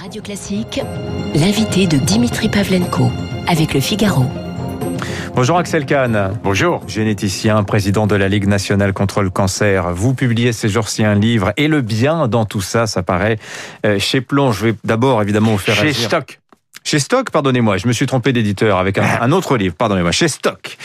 Radio Classique, l'invité de Dimitri Pavlenko avec le Figaro. Bonjour Axel Kahn. Bonjour. Généticien, président de la Ligue nationale contre le cancer. Vous publiez ces jours-ci un livre. Et le bien dans tout ça, ça paraît euh, chez Plon. Je vais d'abord évidemment vous faire Chez Stock. Chez Stock, pardonnez-moi, je me suis trompé d'éditeur avec un, autre livre, pardonnez-moi, chez Stock.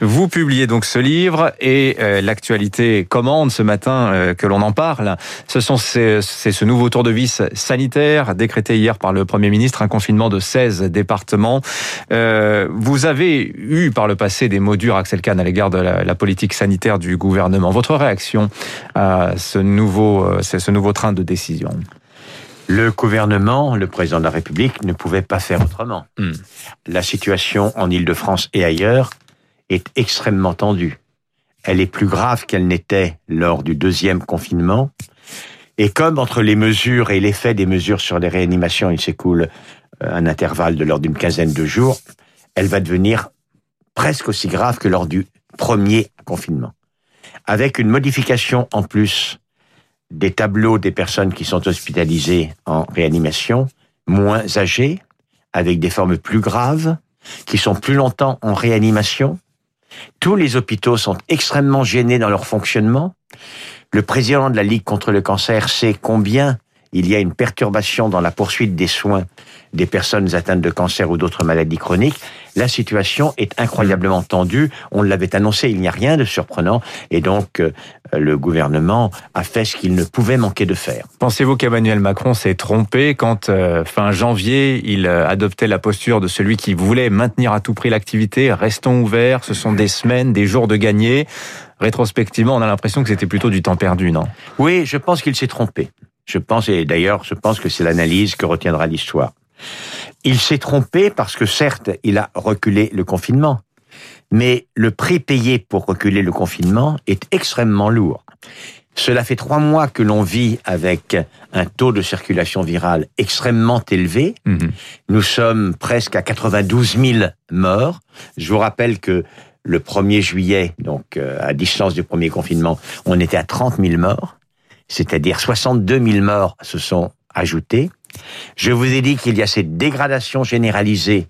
Vous publiez donc ce livre et euh, l'actualité commande ce matin euh, que l'on en parle. Ce sont c'est ce nouveau tour de vis sanitaire décrété hier par le Premier ministre, un confinement de 16 départements. Euh, vous avez eu par le passé des mots durs, Axel Kahn, à l'égard de la, la, politique sanitaire du gouvernement. Votre réaction à ce nouveau, euh, ce nouveau train de décision? Le gouvernement, le président de la République, ne pouvait pas faire autrement. Mm. La situation en Ile-de-France et ailleurs est extrêmement tendue. Elle est plus grave qu'elle n'était lors du deuxième confinement. Et comme entre les mesures et l'effet des mesures sur les réanimations, il s'écoule euh, un intervalle de l'ordre d'une quinzaine de jours, elle va devenir presque aussi grave que lors du premier confinement. Avec une modification en plus des tableaux des personnes qui sont hospitalisées en réanimation, moins âgées, avec des formes plus graves, qui sont plus longtemps en réanimation. Tous les hôpitaux sont extrêmement gênés dans leur fonctionnement. Le président de la Ligue contre le cancer sait combien il y a une perturbation dans la poursuite des soins des personnes atteintes de cancer ou d'autres maladies chroniques. La situation est incroyablement tendue. On l'avait annoncé, il n'y a rien de surprenant. Et donc, euh, le gouvernement a fait ce qu'il ne pouvait manquer de faire. Pensez-vous qu'Emmanuel Macron s'est trompé quand, euh, fin janvier, il euh, adoptait la posture de celui qui voulait maintenir à tout prix l'activité? Restons ouverts, ce sont des semaines, des jours de gagner. Rétrospectivement, on a l'impression que c'était plutôt du temps perdu, non? Oui, je pense qu'il s'est trompé. Je pense, et d'ailleurs, je pense que c'est l'analyse que retiendra l'histoire. Il s'est trompé parce que certes, il a reculé le confinement, mais le prix payé pour reculer le confinement est extrêmement lourd. Cela fait trois mois que l'on vit avec un taux de circulation virale extrêmement élevé. Mmh. Nous sommes presque à 92 000 morts. Je vous rappelle que le 1er juillet, donc euh, à distance du premier confinement, on était à 30 000 morts c'est-à-dire 62 000 morts se sont ajoutés. Je vous ai dit qu'il y a cette dégradation généralisée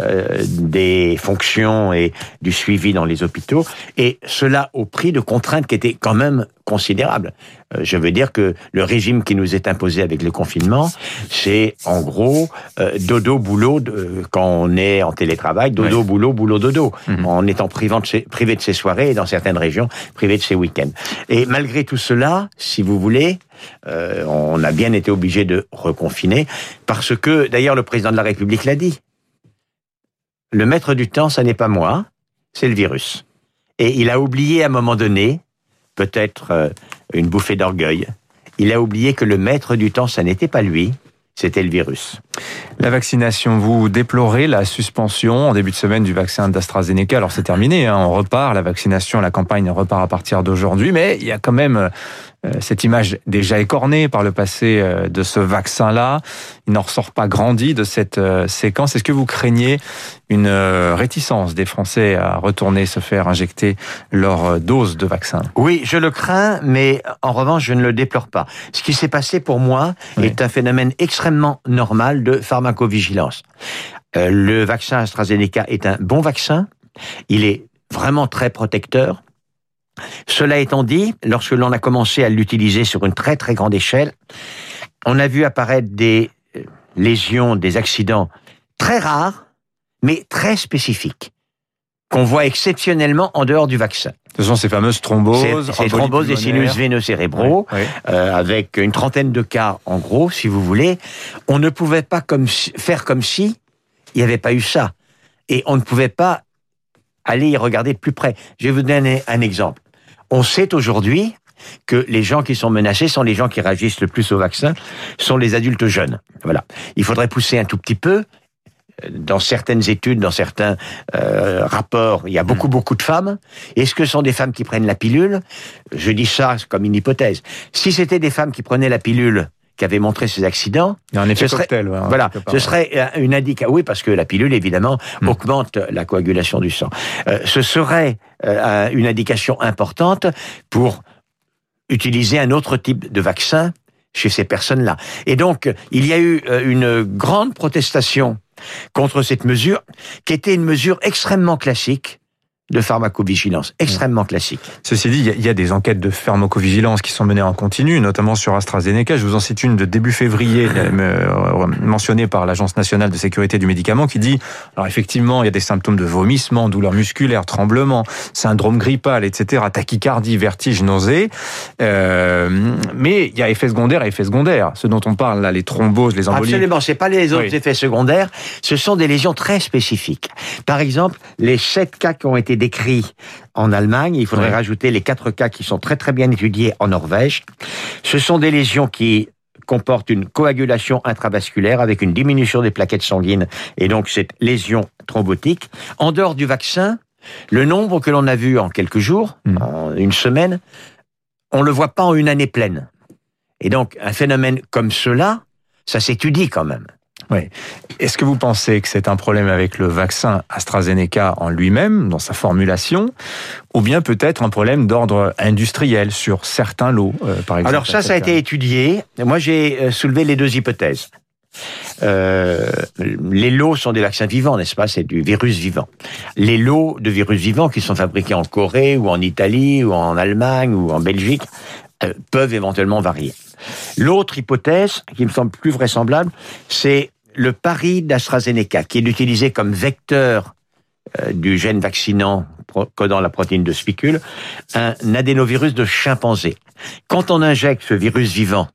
euh, des fonctions et du suivi dans les hôpitaux, et cela au prix de contraintes qui étaient quand même considérables. Euh, je veux dire que le régime qui nous est imposé avec le confinement, c'est en gros euh, dodo boulot quand on est en télétravail, dodo boulot boulot dodo, mhm. en étant privé de, ses, privé de ses soirées et dans certaines régions privé de ses week-ends. Et malgré tout cela, si vous voulez, on a bien été obligé de reconfiner parce que d'ailleurs le président de la République l'a dit le maître du temps, ça n'est pas moi, c'est le virus. Et il a oublié à un moment donné, peut-être euh, une bouffée d'orgueil, il a oublié que le maître du temps, ça n'était pas lui, c'était le virus. La vaccination, vous déplorez la suspension en début de semaine du vaccin d'AstraZeneca. Alors c'est terminé, hein, on repart, la vaccination, la campagne repart à partir d'aujourd'hui, mais il y a quand même euh, cette image déjà écornée par le passé euh, de ce vaccin-là. Il n'en ressort pas grandi de cette euh, séquence. Est-ce que vous craignez une réticence des Français à retourner se faire injecter leur dose de vaccin? Oui, je le crains, mais en revanche, je ne le déplore pas. Ce qui s'est passé pour moi est un phénomène extrêmement normal de pharmacovigilance. Le vaccin AstraZeneca est un bon vaccin. Il est vraiment très protecteur. Cela étant dit, lorsque l'on a commencé à l'utiliser sur une très très grande échelle, on a vu apparaître des euh, lésions, des accidents très rares, mais très spécifiques, qu'on voit exceptionnellement en dehors du vaccin. Ce sont ces fameuses thromboses. Ces thromboses des sinus veineux cérébraux, euh, avec une trentaine de cas en gros, si vous voulez. On ne pouvait pas comme, faire comme si il n'y avait pas eu ça. Et on ne pouvait pas aller y regarder de plus près. Je vais vous donner un exemple. On sait aujourd'hui que les gens qui sont menacés sont les gens qui réagissent le plus au vaccin, sont les adultes jeunes. Voilà. Il faudrait pousser un tout petit peu. Dans certaines études, dans certains euh, rapports, il y a beaucoup, beaucoup de femmes. Est-ce que ce sont des femmes qui prennent la pilule? Je dis ça comme une hypothèse. Si c'était des femmes qui prenaient la pilule qui avait montré ces accidents. Il y a un effet ce serait, cocktail, voilà, ce serait euh, une indication. Oui, parce que la pilule évidemment hmm. augmente la coagulation du sang. Euh, ce serait euh, une indication importante pour utiliser un autre type de vaccin chez ces personnes-là. Et donc, il y a eu euh, une grande protestation contre cette mesure, qui était une mesure extrêmement classique, de pharmacovigilance, extrêmement classique. Ceci dit, il y, a des enquêtes de pharmacovigilance qui sont menées en continu, notamment sur AstraZeneca. Je vous en cite une de début février, euh, mentionnée par l'Agence nationale de sécurité du médicament, qui dit, alors effectivement, il y a des symptômes de vomissement, douleur musculaire, tremblement, syndrome grippal, etc., tachycardie, vertige, nausée. Euh, mais il y a effets secondaires et effets secondaires. Ce dont on parle là, les thromboses, les embolies. Absolument, c'est pas les autres effets secondaires, ce sont des lésions très spécifiques. Par exemple, les sept cas qui ont été décrit en Allemagne. Il faudrait rajouter les quatre cas qui sont très très bien étudiés en Norvège. Ce sont des lésions qui comportent une coagulation intravasculaire avec une diminution des plaquettes sanguines et donc cette lésion thrombotique. En dehors du vaccin, le nombre que l'on a vu en quelques jours, hmm. en une semaine, on le voit pas en une année pleine. Et donc un phénomène comme cela, ça s'étudie quand même. Oui. Est-ce que vous pensez que c'est un problème avec le vaccin AstraZeneca en lui-même, dans sa formulation, ou bien peut-être un problème d'ordre industriel sur certains lots, euh, par exemple Alors ça, ça a été étudié. Moi, j'ai euh, soulevé les deux hypothèses. Euh, les lots sont des vaccins vivants, n'est-ce pas? C'est du virus vivant. Les lots de virus vivants qui sont fabriqués en Corée ou en Italie ou en Allemagne ou en Belgique peuvent éventuellement varier. L'autre hypothèse, qui me semble plus vraisemblable, c'est le pari d'AstraZeneca, qui est d'utiliser comme vecteur euh, du gène vaccinant codant la protéine de spicule, un adénovirus de chimpanzé. Quand on injecte ce virus vivant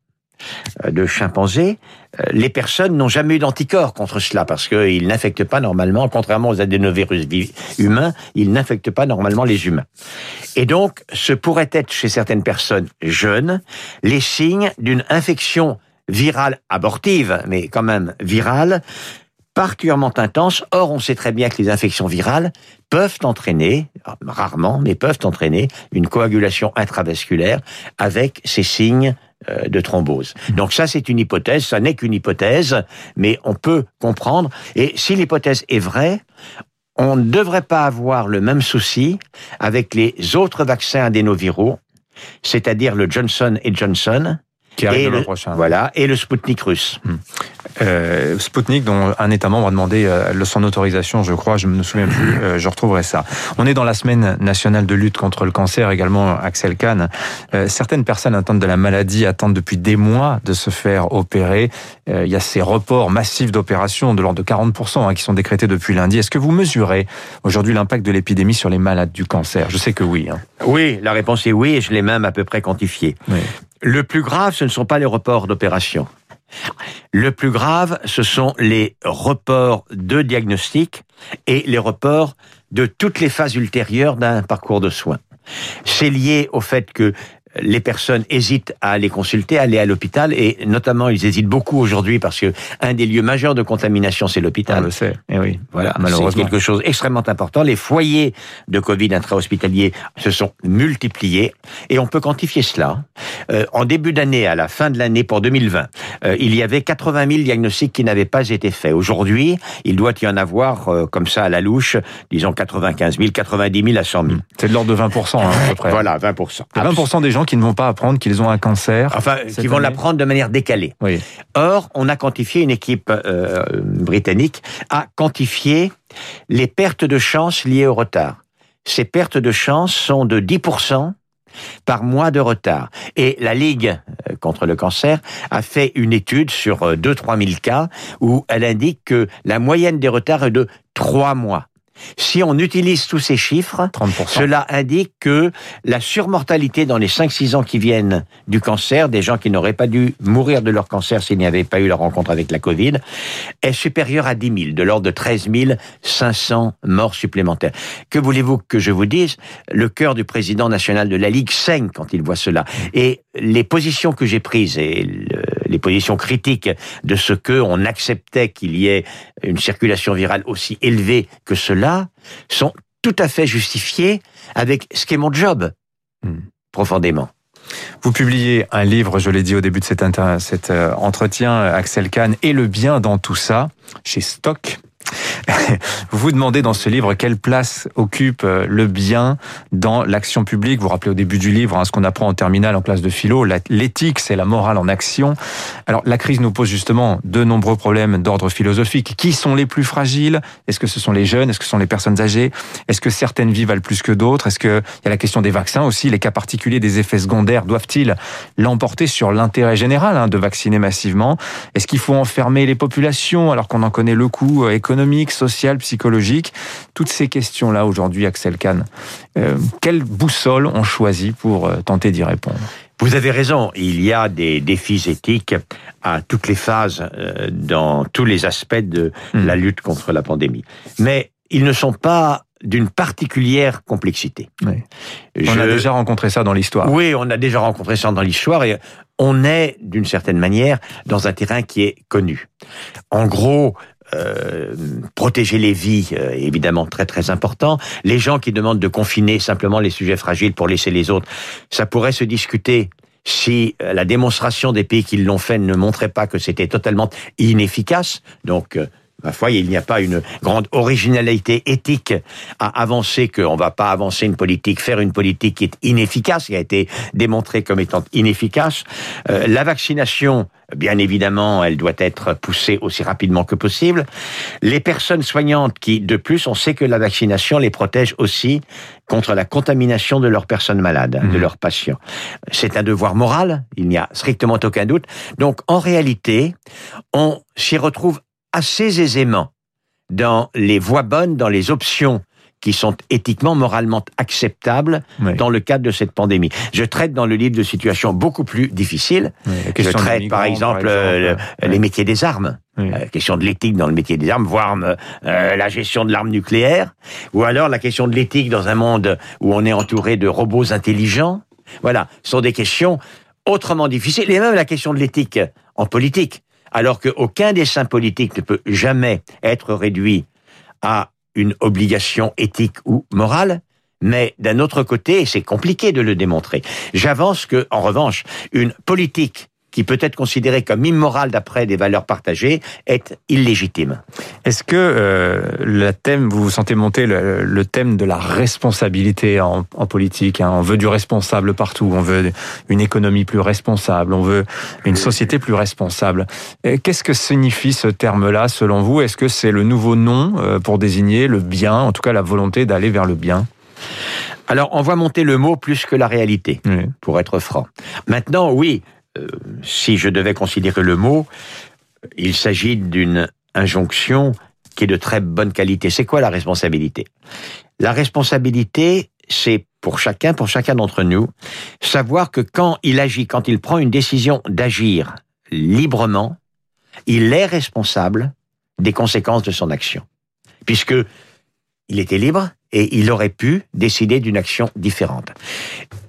euh, de chimpanzé, euh, les personnes n'ont jamais eu d'anticorps contre cela parce qu'il n'infecte pas normalement, contrairement aux adénovirus humains, il n'infecte pas normalement les humains. Et donc, ce pourrait être chez certaines personnes jeunes les signes d'une infection virale abortive, mais quand même virale, particulièrement intense. Or, on sait très bien que les infections virales peuvent entraîner, rarement, mais peuvent entraîner une coagulation intravasculaire avec ces signes euh, de thrombose. Donc ça, c'est une hypothèse, ça n'est qu'une hypothèse, mais on peut comprendre. Et si l'hypothèse est vraie, on ne devrait pas avoir le même souci avec les autres vaccins adénoviraux, c'est-à-dire le Johnson et Johnson, qui arrive le, prochain. Voilà, et le Sputnik russe. Hmm. Euh, Sputnik, dont un État membre a demandé euh, son autorisation, je crois, je ne me souviens plus, euh, je retrouverai ça. On est dans la semaine nationale de lutte contre le cancer, également Axel Kahn. Euh, certaines personnes atteintes de la maladie attendent depuis des mois de se faire opérer. Euh, il y a ces reports massifs d'opérations de l'ordre de 40% hein, qui sont décrétés depuis lundi. Est-ce que vous mesurez aujourd'hui l'impact de l'épidémie sur les malades du cancer? Je sais que oui. Hein. Oui, la réponse est oui, et je l'ai même à peu près quantifié. Oui. Le plus grave, ce ne sont pas les reports d'opération. Le plus grave, ce sont les reports de diagnostic et les reports de toutes les phases ultérieures d'un parcours de soins. C'est lié au fait que les personnes hésitent à aller consulter, à aller à l'hôpital, et notamment ils hésitent beaucoup aujourd'hui parce que un des lieux majeurs de contamination c'est l'hôpital. On le sait. Et eh oui. Voilà, malheureusement. C'est quelque chose extrêmement important. Les foyers de Covid intra-hospitaliers se sont multipliés et on peut quantifier cela. Euh, en début d'année, à la fin de l'année pour 2020, euh, il y avait 80 000 diagnostics qui n'avaient pas été faits. Aujourd'hui, il doit y en avoir euh, comme ça à la louche, disons 95 000, 90 000 à 100 000. C'est de l'ordre de 20 hein, à peu près. Voilà, 20 20 des gens qui ne vont pas apprendre qu'ils ont un cancer. Enfin, qui vont l'apprendre de manière décalée. Oui. Or, on a quantifié, une équipe euh, britannique a quantifié les pertes de chance liées au retard. Ces pertes de chance sont de 10% par mois de retard. Et la Ligue euh, contre le cancer a fait une étude sur 2-3 euh, 000 cas où elle indique que la moyenne des retards est de 3 mois. Si on utilise tous ces chiffres, cela indique que la surmortalité dans les 5-6 ans qui viennent du cancer, des gens qui n'auraient pas dû mourir de leur cancer s'il n'y avait pas eu la rencontre avec la Covid, est supérieure à 10 000, de l'ordre de 13 500 morts supplémentaires. Que voulez-vous que je vous dise? Le cœur du président national de la Ligue saigne quand il voit cela. Et les positions que j'ai prises et les positions critiques de ce que on acceptait qu'il y ait une circulation virale aussi élevée que cela sont tout à fait justifiées avec ce qui est mon job, hmm. profondément. Vous publiez un livre, je l'ai dit au début de cet, cet euh, entretien, Axel Kahn, et le bien dans tout ça, chez Stock. vous vous demandez dans ce livre quelle place occupe euh, le bien dans l'action publique. Vous rappelez au début du livre hein, ce qu'on apprend en terminale en classe de philo, l'éthique, c'est la morale en action. Alors la crise nous pose justement de nombreux problèmes d'ordre philosophique. Qui sont les plus fragiles? Est-ce que ce sont les jeunes? Est-ce que ce sont les personnes âgées? Est-ce que certaines vies valent plus que d'autres? Est-ce qu'il y a la question des vaccins aussi Les cas particuliers des effets secondaires doivent-ils l'emporter sur l'intérêt général hein, de vacciner massivement? Est-ce qu'il faut enfermer les populations alors qu'on en connaît le coût euh, économique, social, psychologique Toutes ces questions-là aujourd'hui, Axel Kahn, euh, quelle boussole on choisit pour euh, tenter d'y répondre? Vous avez raison, il y a des défis éthiques à toutes les phases, dans tous les aspects de hmm. la lutte contre la pandémie. Mais ils ne sont pas d'une particulière complexité. On a déjà rencontré ça dans l'histoire. Oui, on a déjà rencontré ça dans l'histoire et on est, d'une certaine manière, dans un terrain qui est connu. En gros, euh, protéger les vies, euh, évidemment très très important. Les gens qui demandent de confiner simplement les sujets fragiles pour laisser les autres, ça pourrait se discuter si euh, la démonstration des pays qui l'ont fait ne montrait pas que c'était totalement inefficace. Donc Ma foi, il n'y a pas une grande originalité éthique à avancer qu'on va pas avancer une politique, faire une politique qui est inefficace, qui a été démontrée comme étant inefficace. Euh, la vaccination, bien évidemment, elle doit être poussée aussi rapidement que possible. Les personnes soignantes qui, de plus, on sait que la vaccination les protège aussi contre la contamination de leurs personnes malades, de mmh. leurs patients. C'est un devoir moral, il n'y a strictement aucun doute. Donc, en réalité, on s'y retrouve assez aisément dans les voies bonnes, dans les options qui sont éthiquement, moralement acceptables dans le cadre de cette pandémie. Je traite dans le livre de situations beaucoup plus difficiles. Je traite par exemple, euh, les métiers des armes. La question de l'éthique dans le métier des armes, voire euh, la gestion de l'arme nucléaire, ou alors la question de l'éthique dans un monde où on est entouré de robots intelligents. Voilà, ce sont des questions autrement difficiles, et même la question de l'éthique en politique alors qu'aucun dessin politique ne peut jamais être réduit à une obligation éthique ou morale, mais d'un autre côté, c'est compliqué de le démontrer. J'avance que, en revanche, une politique qui peut être considéré comme immoral d'après des valeurs partagées, est illégitime. Est-ce que euh, le thème, vous vous sentez monter le, thème de la responsabilité en, politique hein? On veut du responsable partout, on veut une économie plus responsable, on veut une société plus responsable. Qu'est-ce que signifie ce terme-là selon vous? Est-ce que c'est le nouveau nom euh, pour désigner le bien, en tout cas la volonté d'aller vers le bien? Alors, on voit monter le mot plus que la réalité, pour être franc. Maintenant, oui, euh, si je devais considérer le mot, il s'agit d'une injonction qui est de très bonne qualité. C'est quoi la responsabilité? La responsabilité, c'est pour chacun, pour chacun d'entre nous, savoir que quand il agit, quand il prend une décision d'agir librement, il est responsable des conséquences de son action. Puisque il était libre et il aurait pu décider d'une action différente.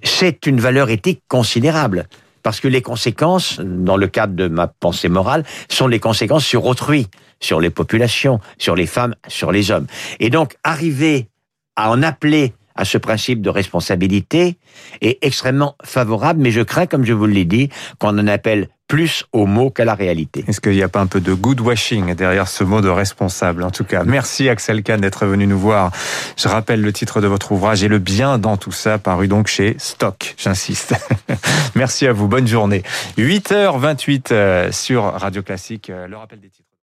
C'est une valeur éthique considérable parce que les conséquences, dans le cadre de ma pensée morale, sont les conséquences sur autrui, sur les populations, sur les femmes, sur les hommes. Et donc, arriver à en appeler à ce principe de responsabilité est extrêmement favorable, mais je crains, comme je vous l'ai dit, qu'on en appelle plus au mot qu'à la réalité. Est-ce qu'il n'y a pas un peu de good washing derrière ce mot de responsable En tout cas, merci Axel Kahn d'être venu nous voir. Je rappelle le titre de votre ouvrage et le bien dans tout ça, paru donc chez Stock, j'insiste. merci à vous, bonne journée. 8h28 euh, sur Radio Classique, euh, le rappel des titres.